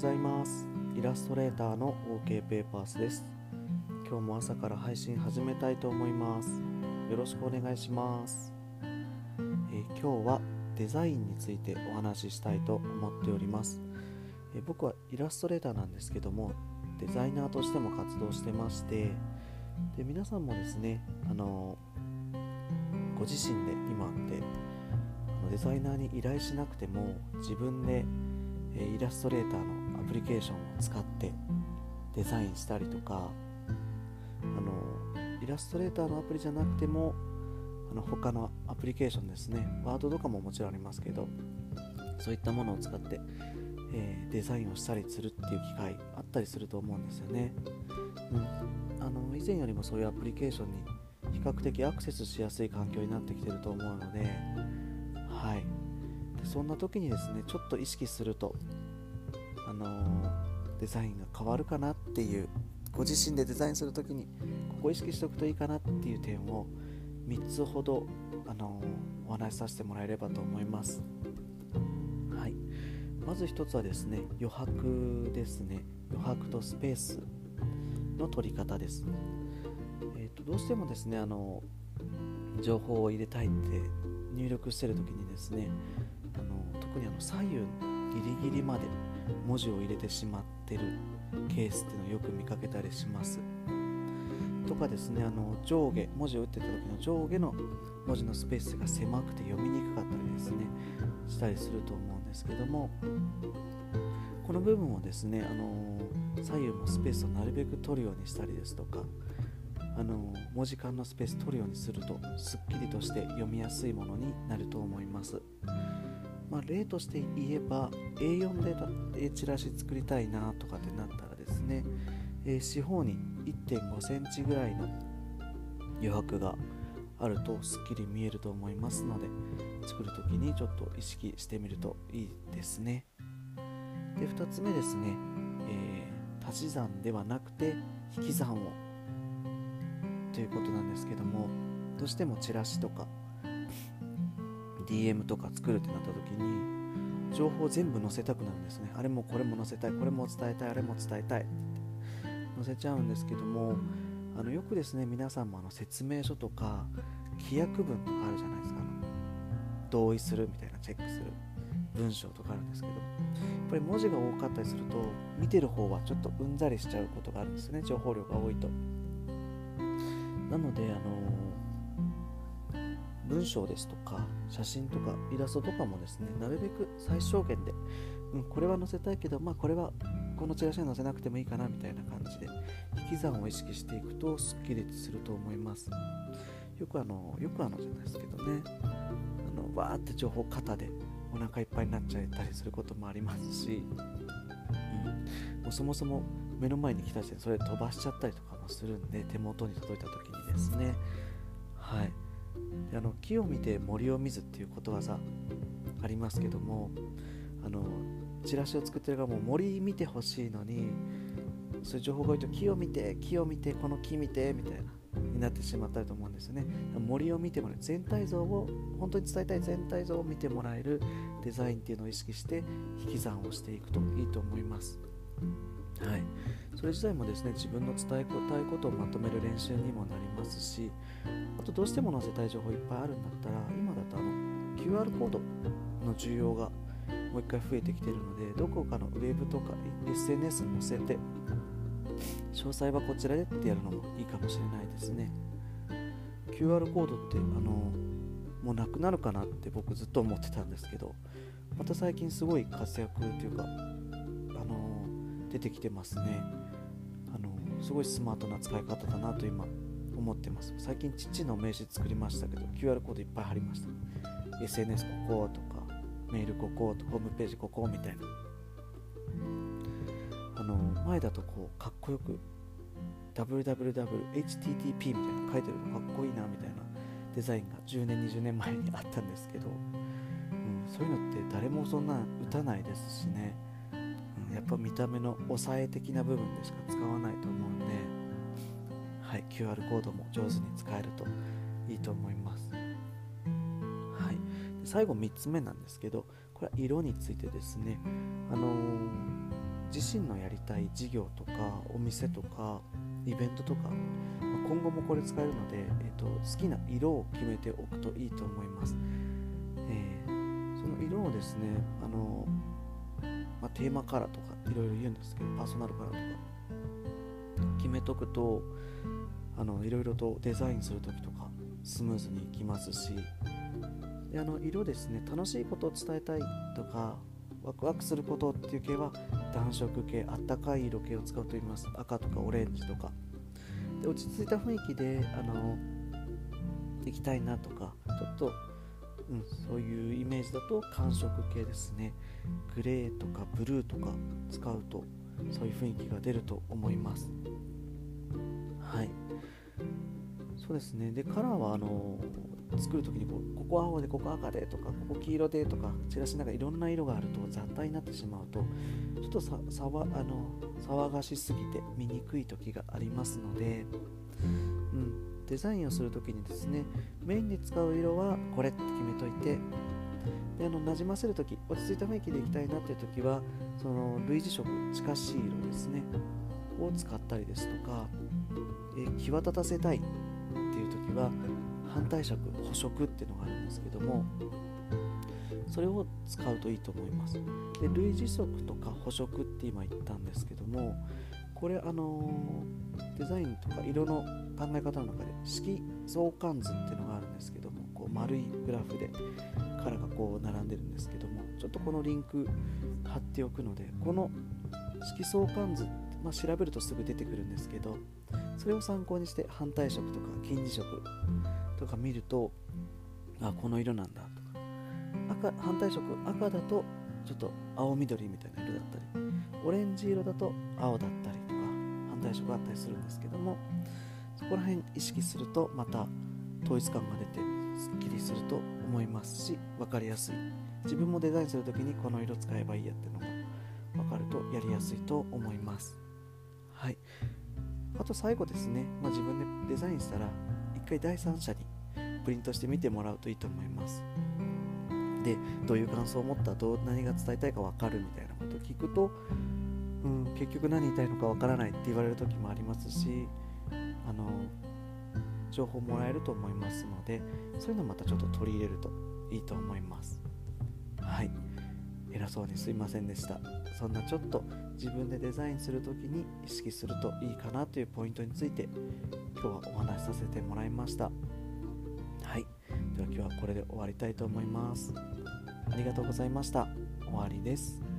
ざいます。イラストレーターの OK ペーパースです。今日も朝から配信始めたいと思います。よろしくお願いします、えー、今日はデザインについてお話ししたいと思っております、えー、僕はイラストレーターなんですけどもデザイナーとしても活動してましてで皆さんもですねあのご自身で今ってデザイナーに依頼しなくても自分でイラストレーターのアプリケーションを使ってデザインしたりとかあのイラストレーターのアプリじゃなくてもあの他のアプリケーションですね。ワードとかももちろんありますけどそういったものを使って、えー、デザインをしたりするっていう機会あったりすると思うんですよね、うん、あの以前よりもそういうアプリケーションに比較的アクセスしやすい環境になってきてると思うのではい。でそんな時にですねちょっと意識するとあの、デザインが変わるかなっていうご自身でデザインする時にここ意識しておくといいかなっていう点を3つほど、あの、お話しさせてもらえればと思います。はい。まず1つはですね余白ですね。余白とスペースの取り方です。えーと、とどうしてもですねあの情報を入れたいって入力してる時にですねあの特にあの左右ギリギリまで文字を入れてしまってるケースっていうのをよく見かけたりしますとかですねあの上下文字を打ってた時の上下の文字のスペースが狭くて読みにくかったりですねしたりすると思うんですけどもこの部分をですねあの左右もスペースをなるべく取るようにしたりですとかあの文字間のスペース取るようにするとすっきりとして読みやすいものになると思います。まあ、例として言えば A4 でチラシ作りたいなとかってなったらですね、えー、四方に1.5センチぐらいの余白があるとすっきり見えると思いますので作る時にちょっと意識してみるといいですね。で2つ目ですね、えー、足し算ではなくて引き算をということなんですけどもどうしてもチラシとか DM とか作るってなった時に情報全部載せたくなるんですね。あれもこれも載せたい。これも伝えたい。あれも伝えたい。って載せちゃうんですけどもあのよくですね皆さんもあの説明書とか規約文とかあるじゃないですか。同意するみたいなチェックする。文章とかあるんですけど。やっぱり文字が多かったりすると見てる方はちょっとうんざりしちゃうことがあるんですね。情報量が多いと。なので、あの文章ですとか写真とかイラストとかもですねなるべく最小限で、うん、これは載せたいけど、まあ、これはこのチラシに載せなくてもいいかなみたいな感じで引き算を意識していくとすっきりすると思います。よくあのよくあのじゃないですけどねあのわーって情報型でお腹いっぱいになっちゃったりすることもありますし、うん、もうそもそも目の前に来た時点でそれ飛ばしちゃったりとかもするんで手元に届いた時にですねはい。あの木を見て森を見ずっていうことわざありますけどもあのチラシを作ってる側も森見てほしいのにそういう情報が多いと木を見て木を見てこの木見てみたいなになってしまったりと思うんですよね。森を見てもらう全体像を本当に伝えたい全体像を見てもらえるデザインっていうのを意識して引き算をしていくといいと思います。はい、それ自体もですね自分の伝えたいことをまとめる練習にもなりますしあとどうしても載せたい情報いっぱいあるんだったら今だとあの QR コードの需要がもう一回増えてきてるのでどこかのウェブとか SNS に載せて詳細はこちらでってやるのもいいかもしれないですね。QR コードってあのもうなくなるかなって僕ずっと思ってたんですけどまた最近すごい活躍というか出てきてますね。あのすごいスマートな使い方だなと今思ってます。最近父の名刺作りましたけど QR コードいっぱい貼りました。SNS こことかメールこことホームページここみたいな。あの前だとこうかっこよく www.http みたいな書いてるのかっこいいなみたいなデザインが10年20年前にあったんですけど、うん、そういうのって誰もそんな打たないですしね。やっぱ見た目の抑え的な部分でしか使わないと思うんで、はい、QR コードも上手に使えるといいと思います。はい、で最後3つ目なんですけどこれは色についてですね、あのー、自身のやりたい事業とかお店とかイベントとか、今後もこれ使えるので、えーと、好きな色を決めておくといいと思います、えー、その色をですねあの、まあ、テーマカラーとかいろいろ言うんですけどパーソナルカラーとか決めとくといろいろとデザインする時とかスムーズにいきますしであの色ですね楽しいことを伝えたいとかワクワクすることっていう系は暖色系あったかい色系を使うと言います。赤とかオレンジとか。で落ち着いた雰囲気であの行きたいなとかちょっと、うん、そういうイメージだと寒色系ですね。グレーとかブルーとか使うとそういう雰囲気が出ると思います。はい。そうですね。でカラーはあの作る時にこうここ青でここ赤でとかここ黄色でとか散らしながらいろんな色があると雑多になってしまうとちょっとささわあの騒がしすぎて見にくい時がありますので、うん、デザインをする時にですねメインで使う色はこれって決めといてであの馴染ませる時落ち着いた雰囲気でいきたいなっていう時はその類似色近しい色ですねを使ったりですとか、え際立たせたいっていう時は反対色補色っていうのがあるんですけどもそれを使うといいと思います。で類似色とか補色って今言ったんですけどもこれあのデザインとか色の考え方の中で色相関図っていうのがあるんですけどもこう丸いグラフでカラーがこう並んでるんですけどもちょっとこのリンク貼っておくのでこの色相関図、まあ、調べるとすぐ出てくるんですけどそれを参考にして反対色とか近似色とか見るとあこの色なんだとか赤反対色赤だとちょっと青緑みたいな色だったりオレンジ色だと青だったり対色があったりするんですけどもそこら辺意識するとまた統一感が出てすっきりすると思いますし分かりやすい。自分もデザインする時にこの色使えばいいやっていうのが分かるとやりやすいと思います。はい。あと最後ですね、まあ、自分でデザインしたら一回第三者にプリントして見てもらうといいと思います。でどういう感想を持ったどう何が伝えたいか分かるみたいなことを聞くと、うん、結局何言いたいのか分からないって言われる時もありますしあの情報もらえると思いますのでそういうのまたちょっと取り入れるといいと思います。はい。偉そうにすいませんでした。そんなちょっと自分でデザインする時に意識するといいかなというポイントについて今日はお話しさせてもらいました。はい。では今日はこれで終わりたいと思います。ありがとうございました。終わりです。